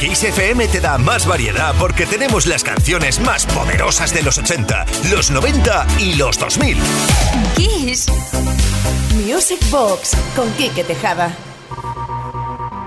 Kiss FM te da más variedad porque tenemos las canciones más poderosas de los 80, los 90 y los 2000. Kiss. Music Box con Kike Tejada.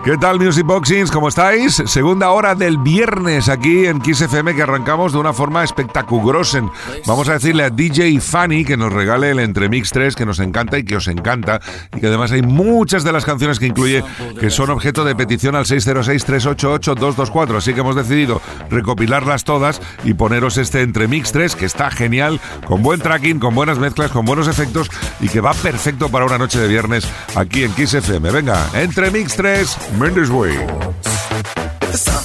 ¿Qué tal Music Boxings? ¿Cómo estáis? Segunda hora del viernes aquí en Kiss FM que arrancamos de una forma espectaculosa. Vamos a decirle a DJ Fanny que nos regale el Entremix 3 que nos encanta y que os encanta y que además hay muchas de las canciones que incluye que son objeto de petición al 606-388-224. Así que hemos decidido recopilarlas todas y poneros este Entremix 3 que está genial, con buen tracking, con buenas mezclas, con buenos efectos y que va perfecto para una noche de viernes aquí en Kiss FM. Venga, Entremix 3 Mendes Way. Something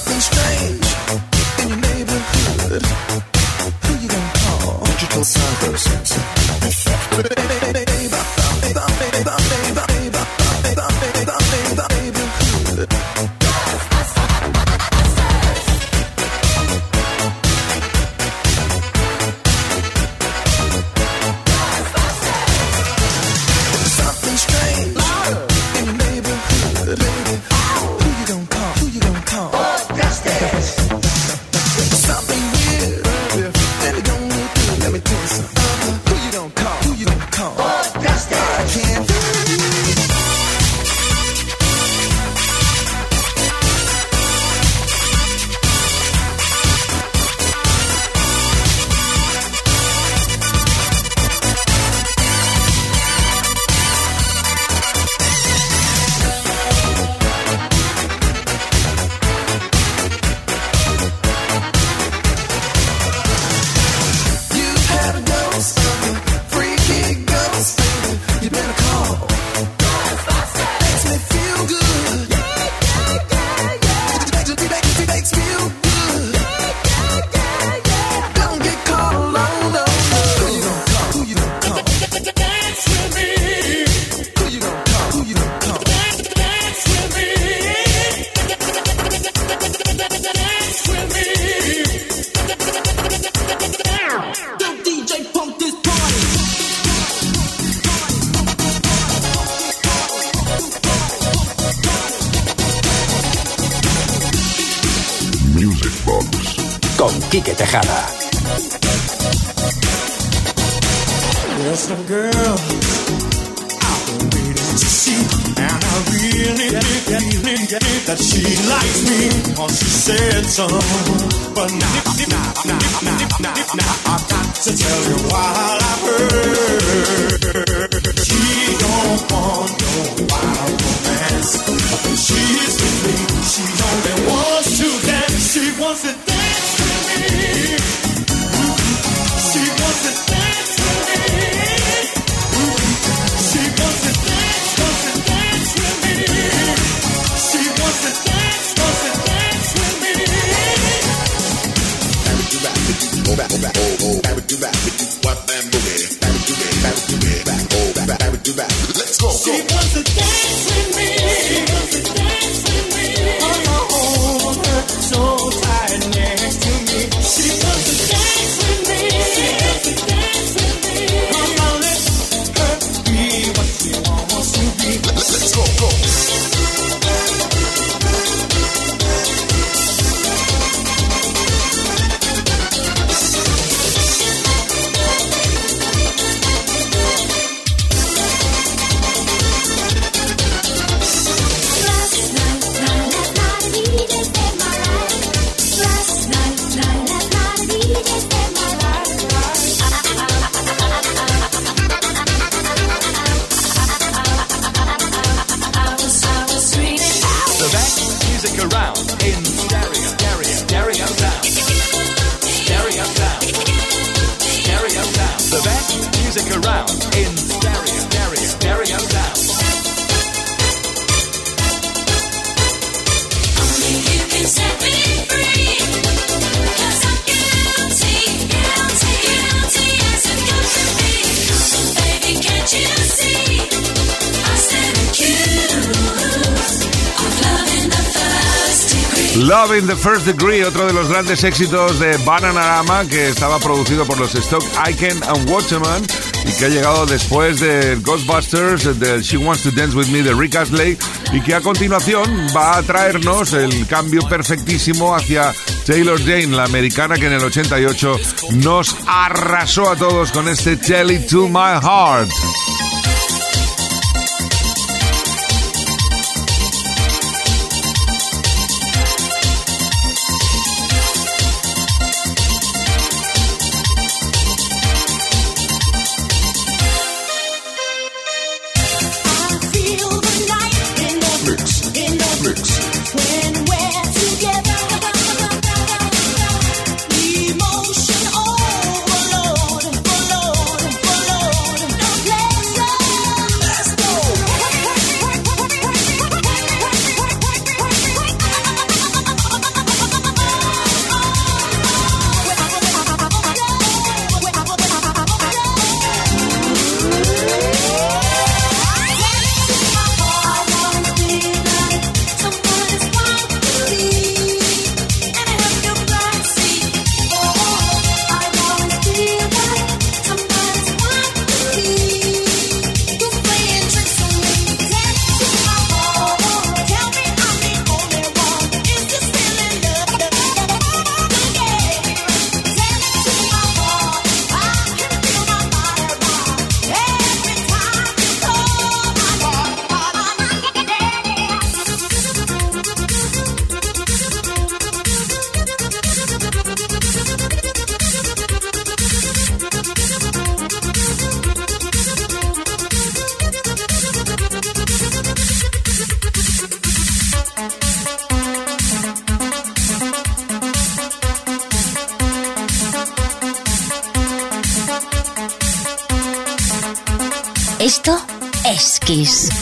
Love in the First Degree, otro de los grandes éxitos de Bananarama que estaba producido por los Stock Aiken and Waterman y que ha llegado después de Ghostbusters, del She Wants to Dance with Me de Rick Astley y que a continuación va a traernos el cambio perfectísimo hacia Taylor Jane, la americana que en el 88 nos arrasó a todos con este Tell It To My Heart.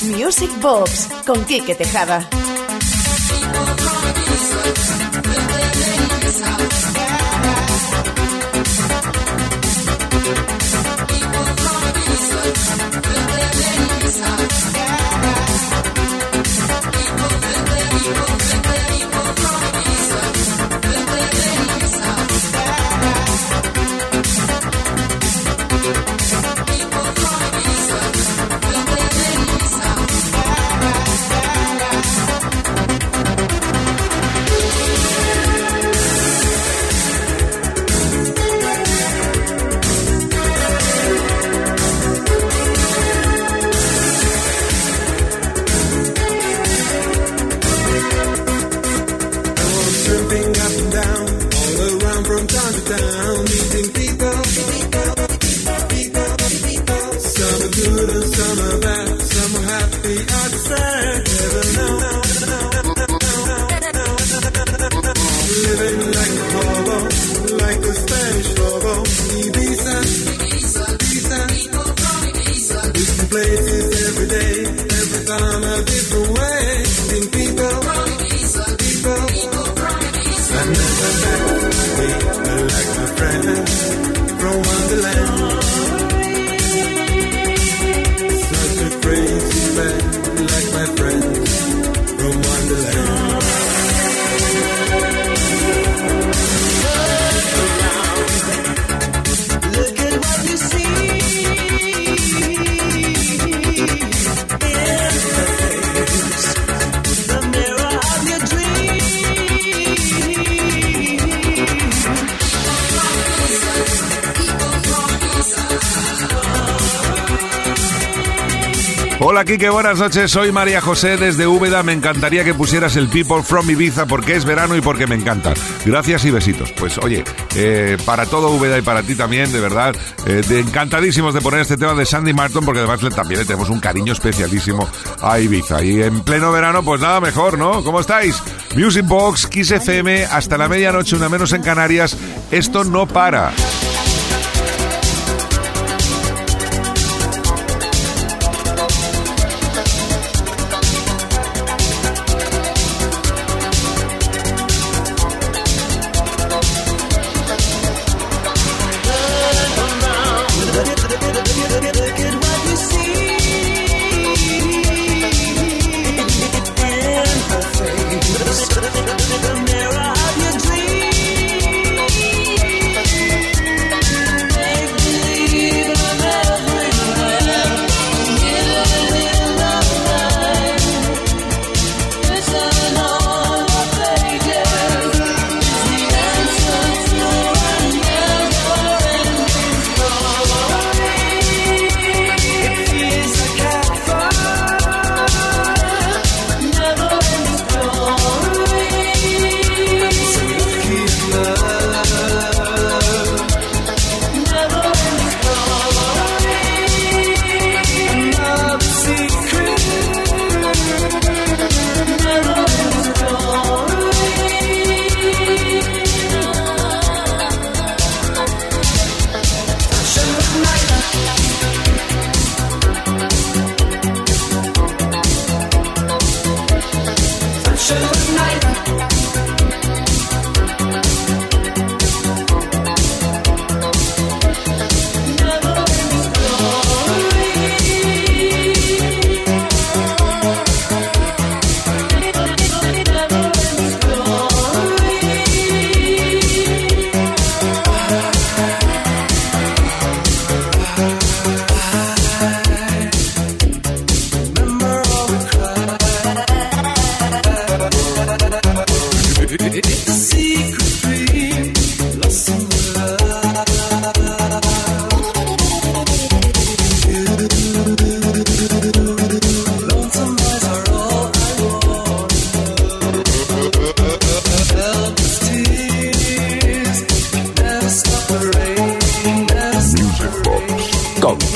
Music Box con Kike Tejada. Hola Kike, buenas noches. Soy María José desde Úbeda. Me encantaría que pusieras el People from Ibiza porque es verano y porque me encanta. Gracias y besitos. Pues oye, eh, para todo Úbeda y para ti también, de verdad, eh, encantadísimos de poner este tema de Sandy Martin porque además también le tenemos un cariño especialísimo a Ibiza. Y en pleno verano, pues nada mejor, ¿no? ¿Cómo estáis? Music Box, Kiss FM, hasta la medianoche, una menos en Canarias. Esto no para.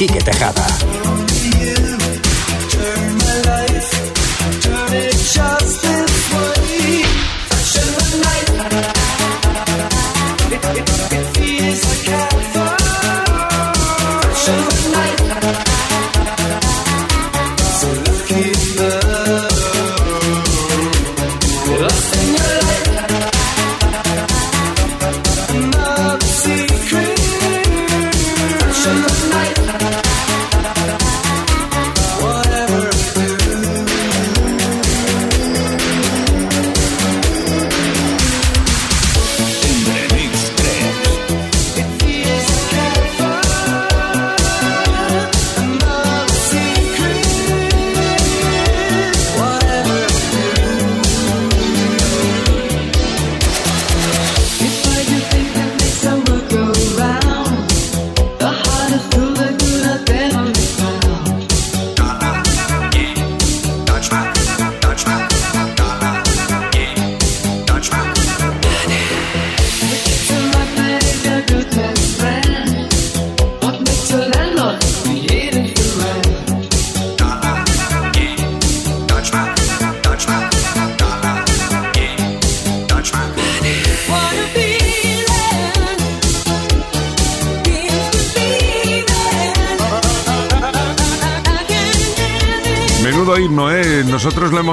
Nosotros lo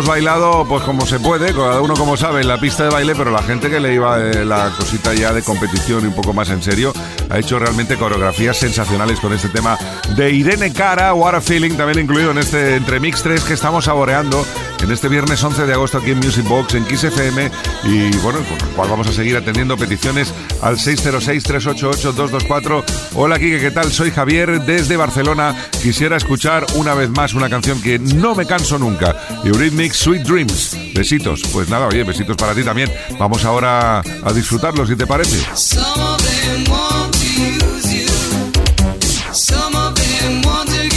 bailado pues como se puede, cada uno como sabe en la pista de baile, pero la gente que le iba eh, la cosita ya de competición y un poco más en serio ha hecho realmente coreografías sensacionales con este tema de Irene Cara, What a Feeling, también incluido en este Entre Mix 3 que estamos saboreando en este viernes 11 de agosto aquí en Music Box, en Kiss FM. Y bueno, con el cual vamos a seguir atendiendo peticiones al 606-388-224. Hola, Kike, ¿qué tal? Soy Javier desde Barcelona. Quisiera escuchar una vez más una canción que no me canso nunca: Eurythmics Sweet Dreams. Besitos. Pues nada, oye, besitos para ti también. Vamos ahora a disfrutarlo, si te parece. Some of them want use you. Some of them want to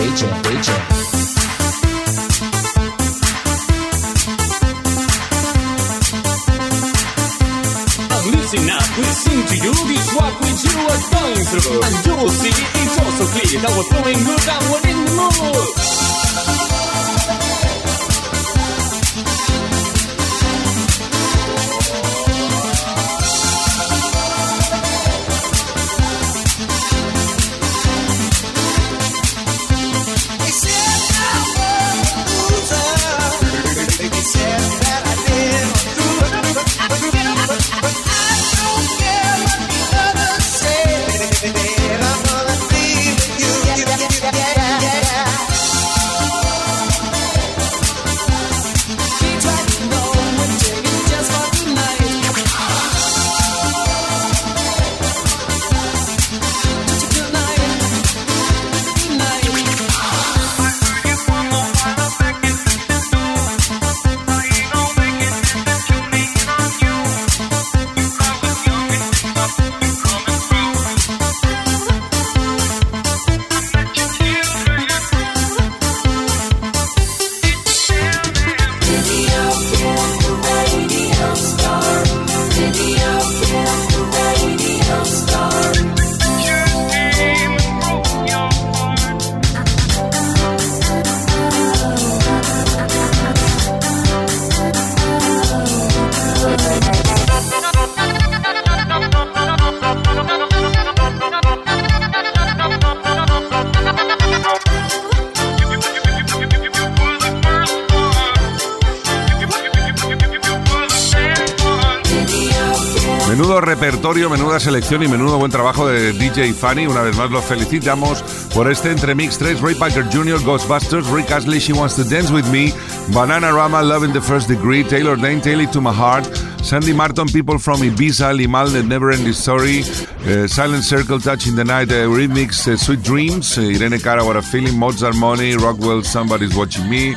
menuda selección y menudo buen trabajo de DJ Fanny. Una vez más los felicitamos por este entremix 3. Ray Parker Jr., Ghostbusters, Rick Astley, She Wants to Dance With Me, Banana Rama, Love in the First Degree, Taylor Dane, Taylor to My Heart, Sandy Martin, People from Ibiza, Limal, The Never Ending Story, uh, Silent Circle, Touching the Night, uh, Remix, uh, Sweet Dreams, uh, Irene Cara, What a Feeling, Mozart Money, Rockwell, Somebody's Watching Me,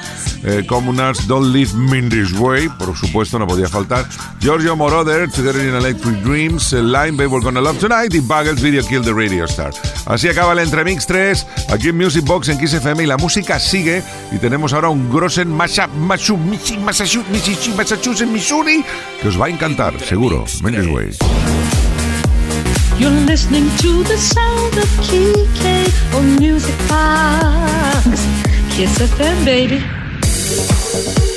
Communards, Don't Leave Me This Way, por supuesto, no podía faltar, Giorgio Moroder, Together in Electric Dreams, Line, Babe, We're Gonna Love Tonight y Buggles Video Kill the Radio Star. Así acaba el Entremix 3, aquí en Music Box en Kiss FM y la música sigue y tenemos ahora un Grossen Massachusetts, Missouri que va a encantar, seguro. Mendes Way. You're listening to the sound of KK on Music Box. Kiss FM, baby.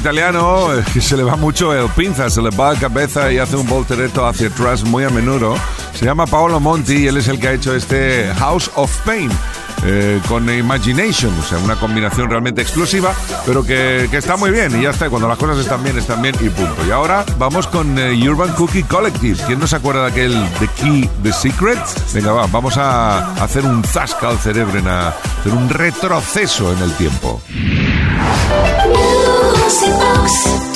Italiano eh, que se le va mucho el pinza, se le va la cabeza y hace un voltereto hacia atrás muy a menudo. Se llama Paolo Monti y él es el que ha hecho este House of Pain. eh, con Imagination, o sea, una combinación realmente explosiva, pero que, que está muy bien y ya está. Cuando las cosas están bien, están bien y punto. Y ahora vamos con eh, Urban Cookie Collective. ¿Quién no se acuerda de aquel The Key, The Secret? Venga, va, vamos a hacer un zasca al cerebro, en a- hacer un retroceso en el tiempo. Music Box.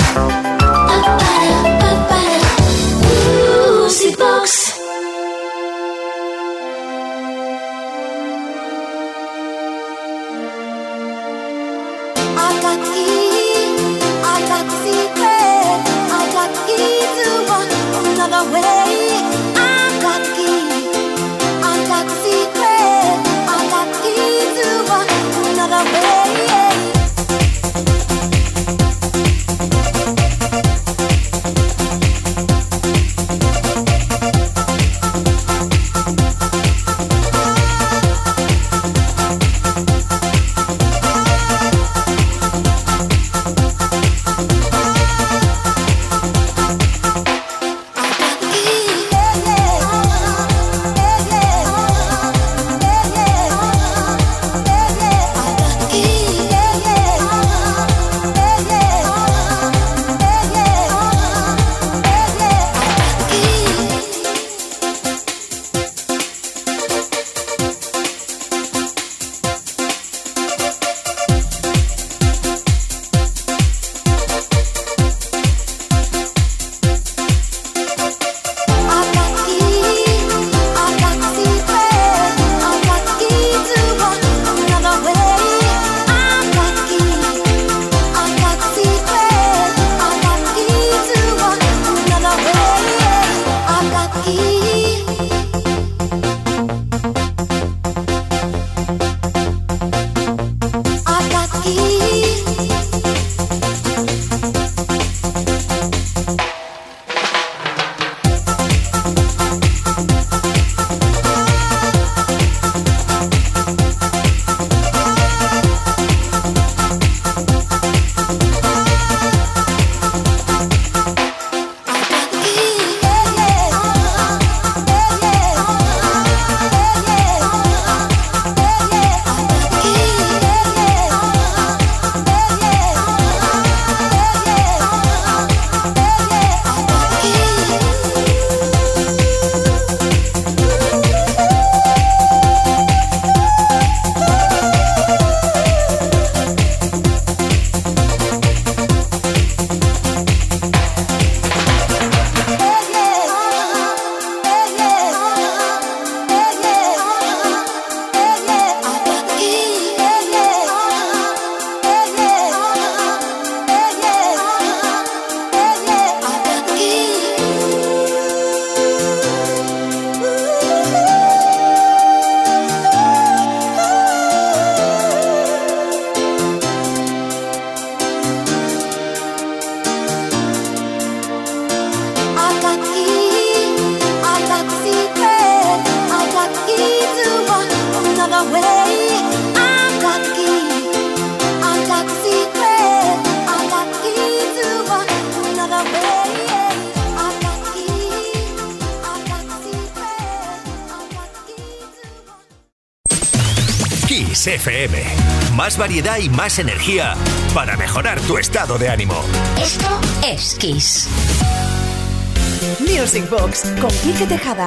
Más variedad y más energía para mejorar tu estado de ánimo. Esto es Kiss. Music Box con Quique Tejada.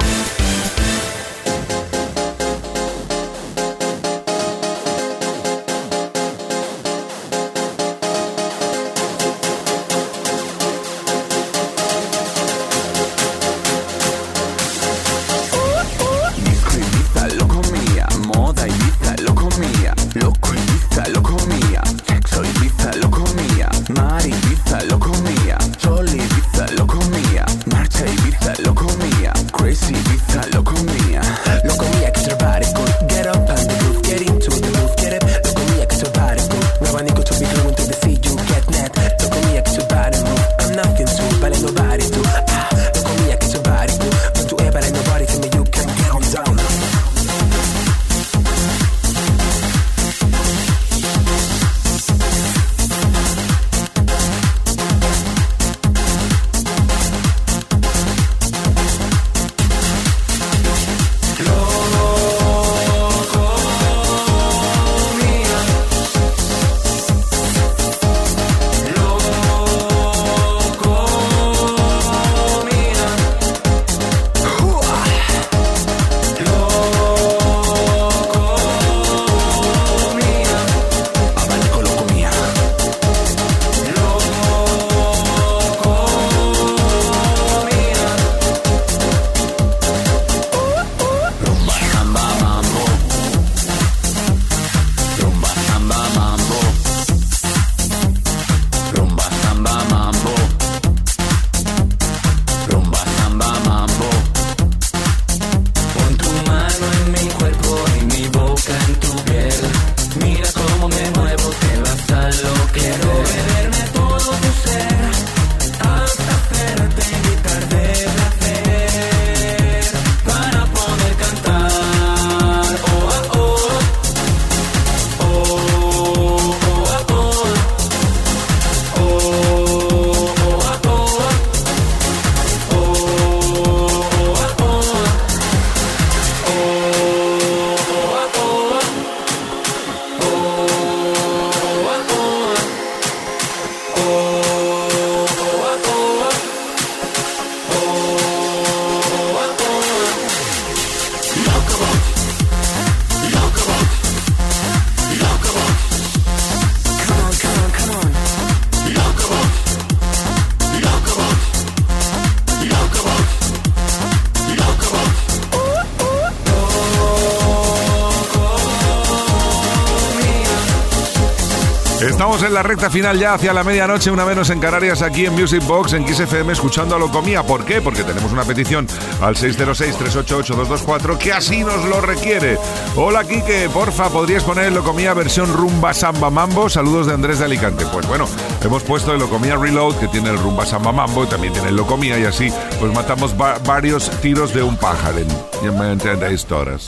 Recta final ya hacia la medianoche, una menos en Canarias, aquí en Music Box, en XFM, escuchando a Locomía. ¿Por qué? Porque tenemos una petición al 606-388-224 que así nos lo requiere. Hola, Quique, porfa, ¿podrías poner Locomía versión rumba samba mambo? Saludos de Andrés de Alicante. Pues bueno, hemos puesto el Locomía Reload, que tiene el rumba samba mambo, y también tiene el Locomía, y así pues matamos va- varios tiros de un pájaro. Ya me entendéis todas.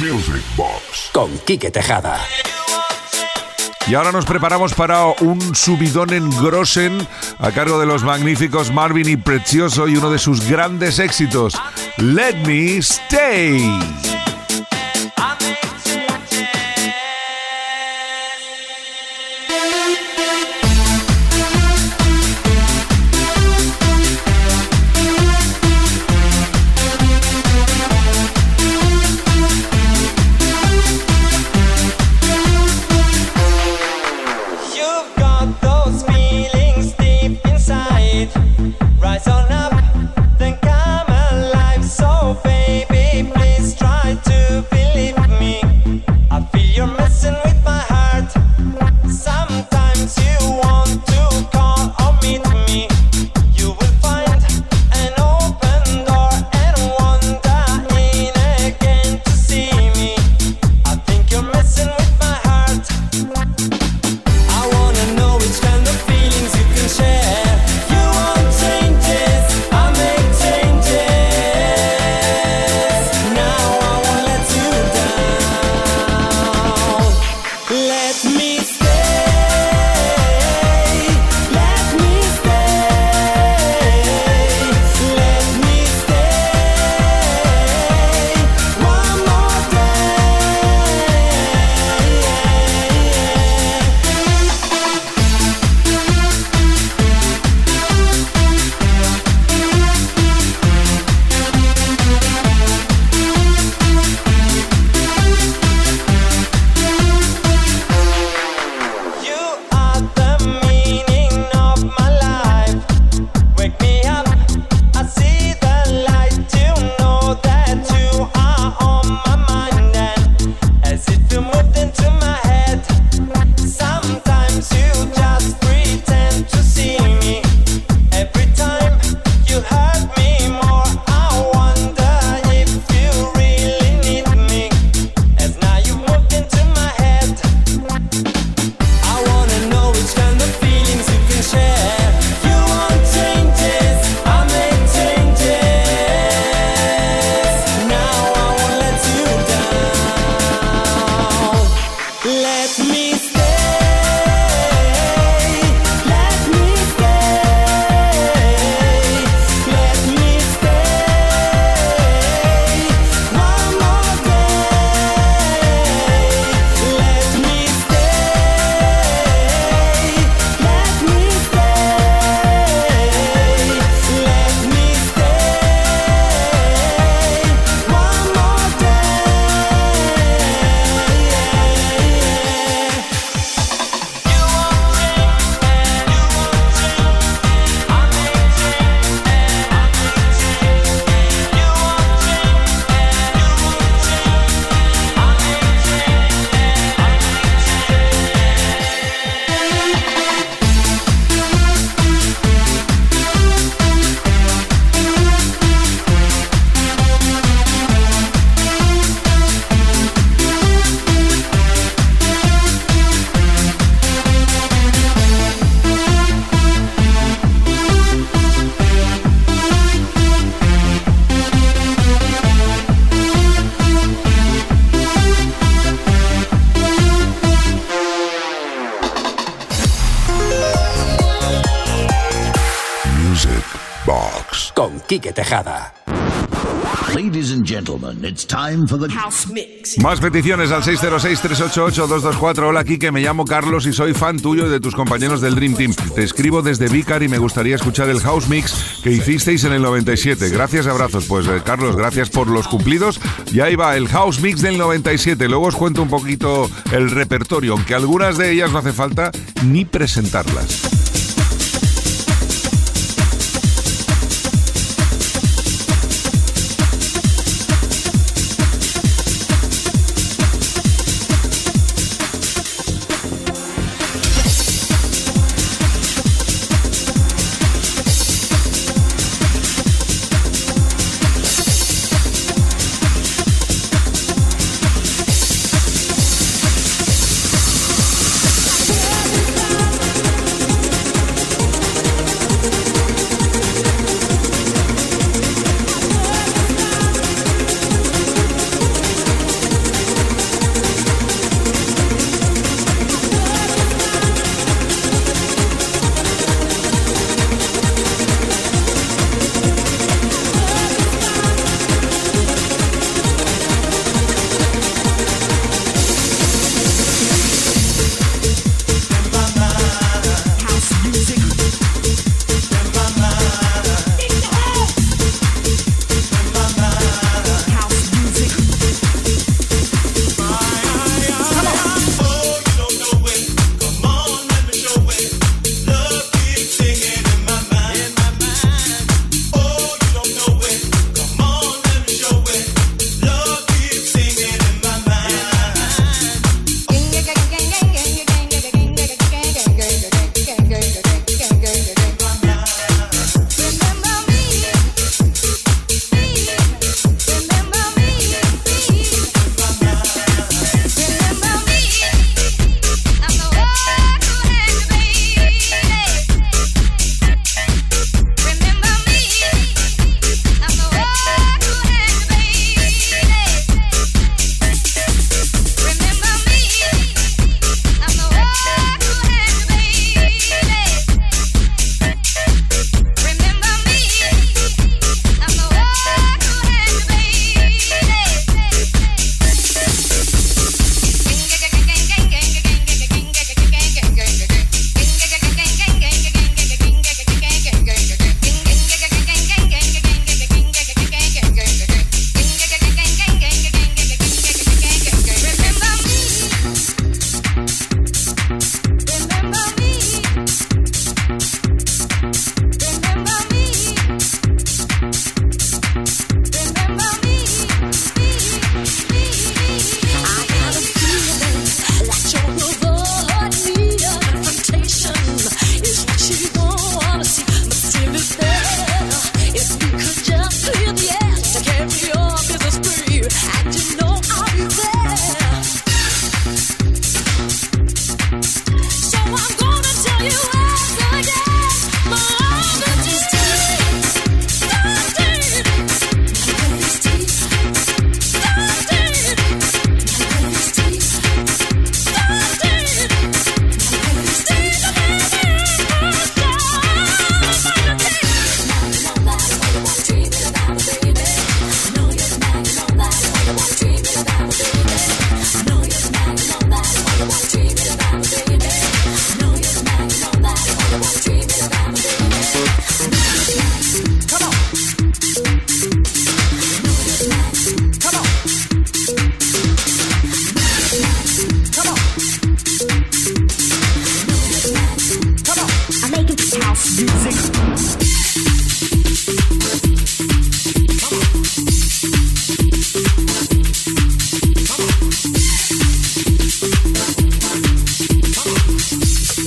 Music Box. Con Quique Tejada. Y ahora nos preparamos para un subidón en Grossen a cargo de los magníficos Marvin y Precioso y uno de sus grandes éxitos, Let Me Stay. Tejada. Ladies and gentlemen, it's time for the House Mix. Más peticiones al 606-388-224. Hola, Kike, me llamo Carlos y soy fan tuyo y de tus compañeros del Dream Team. Te escribo desde Vicar y me gustaría escuchar el House Mix que hicisteis en el 97. Gracias, abrazos. Pues, eh, Carlos, gracias por los cumplidos. Y ahí va, el House Mix del 97. Luego os cuento un poquito el repertorio, aunque algunas de ellas no hace falta ni presentarlas.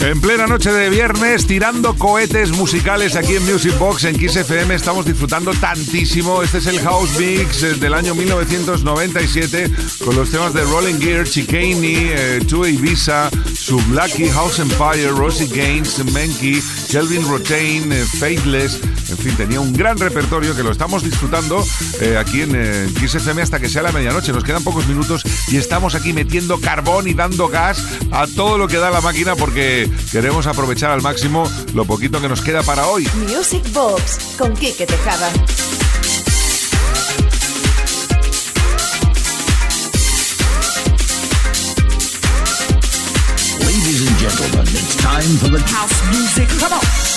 En plena noche de viernes, tirando cohetes musicales aquí en Music Box en Kiss FM, estamos disfrutando tantísimo. Este es el House Mix eh, del año 1997 con los temas de Rolling Gear, Chicane, eh, Two Ibiza, Sublaki, House Empire, Rosie Gaines, Menky, Kelvin Rotain, eh, Faithless. En fin, tenía un gran repertorio que lo estamos disfrutando eh, aquí en eh, Kiss FM hasta que sea la medianoche. Nos quedan pocos minutos y estamos aquí metiendo carbón y dando gas a todo lo que da la máquina porque queremos aprovechar al máximo lo poquito que nos queda para hoy. Music Box con Quique Tejada. Ladies and gentlemen, it's time for the house music. Come on.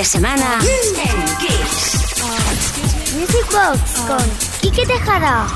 De semana. Music Box con Quique Tejada.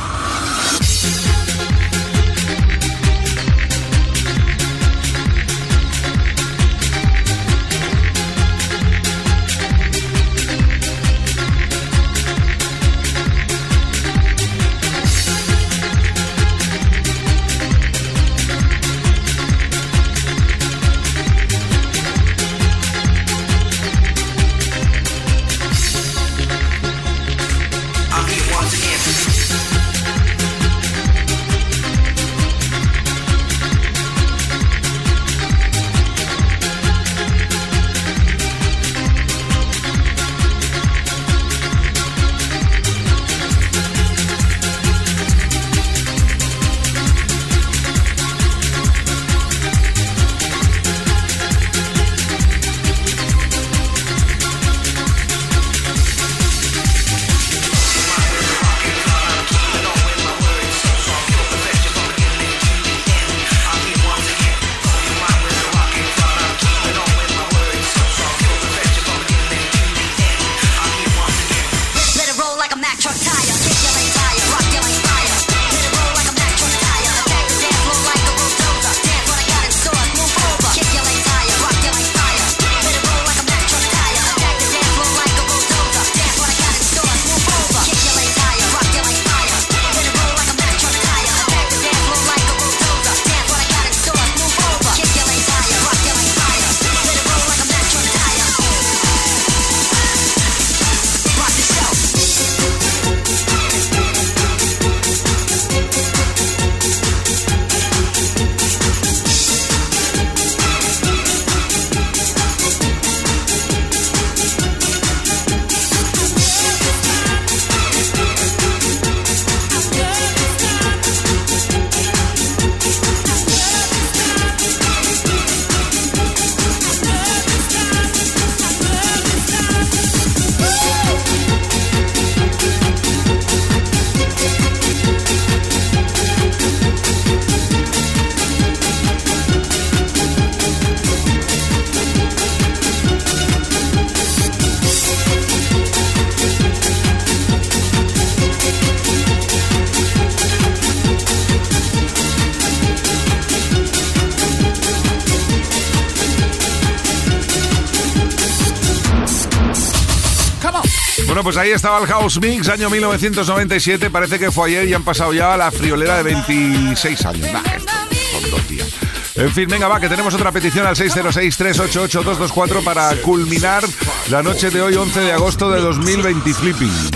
Pues ahí estaba el House Mix, año 1997. Parece que fue ayer y han pasado ya la friolera de 26 años. Nah, esto son dos días. En fin, venga, va, que tenemos otra petición al 606-388-224 para culminar la noche de hoy, 11 de agosto de 2020. Flipping.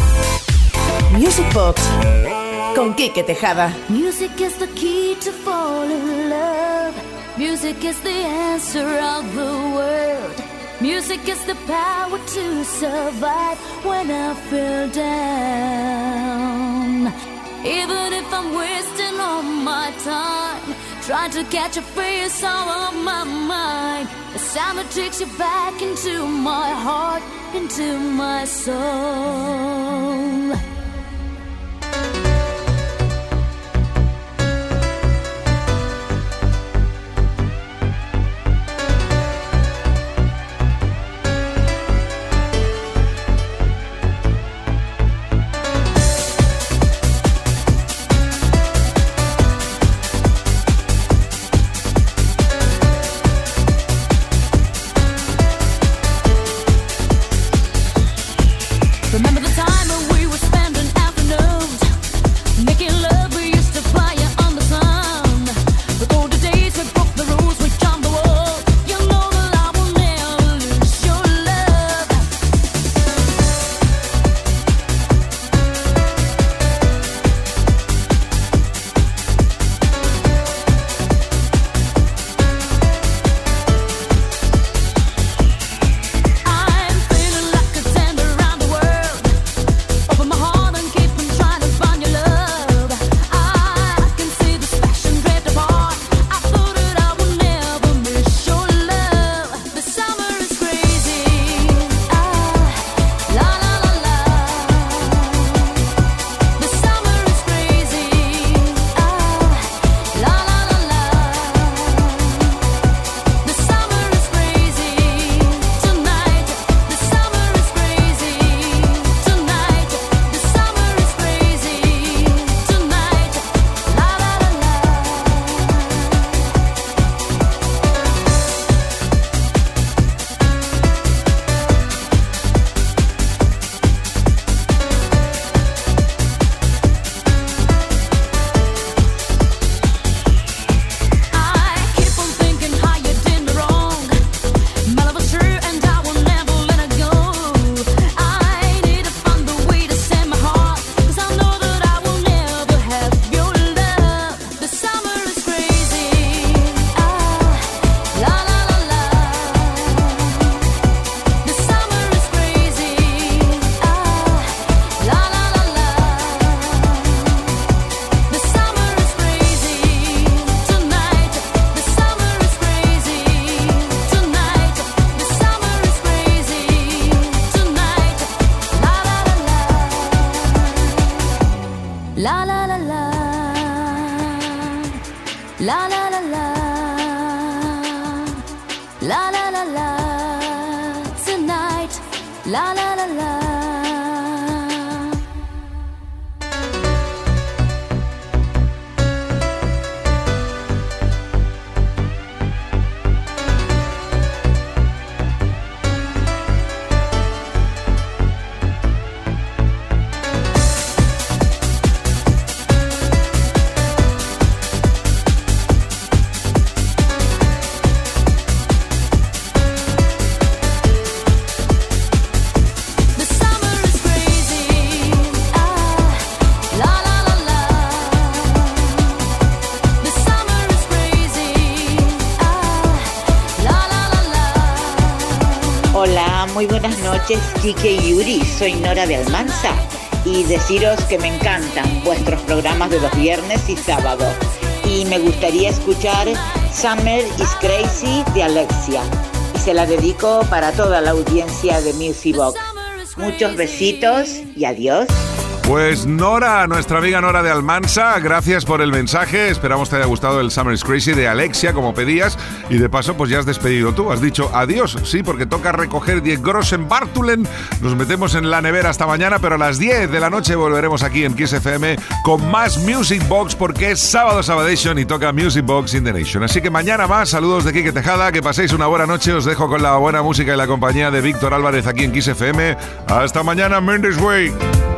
Music Box con Quique Tejada. Music is the key to fall in love. Music is the answer of the world. Music is the power to survive when I feel down. Even if I'm wasting all my time trying to catch a face out of my mind. The sound that takes you back into my heart, into my soul. Noches, Kike y Yuri. Soy Nora de Almanza y deciros que me encantan vuestros programas de los viernes y sábado. Y me gustaría escuchar Summer is Crazy de Alexia. Y se la dedico para toda la audiencia de Music Box. Muchos besitos y adiós. Pues Nora, nuestra amiga Nora de Almansa, gracias por el mensaje. Esperamos te haya gustado el Summer Crazy de Alexia, como pedías. Y de paso, pues ya has despedido tú. Has dicho adiós, sí, porque toca recoger 10 Grossen Bartulen. Nos metemos en la nevera hasta mañana, pero a las 10 de la noche volveremos aquí en Kiss FM con más Music Box, porque es sábado Sabadation y toca Music Box in the Nation. Así que mañana más, saludos de Quique Tejada, que paséis una buena noche. Os dejo con la buena música y la compañía de Víctor Álvarez aquí en Kiss FM. Hasta mañana, Mendes Way.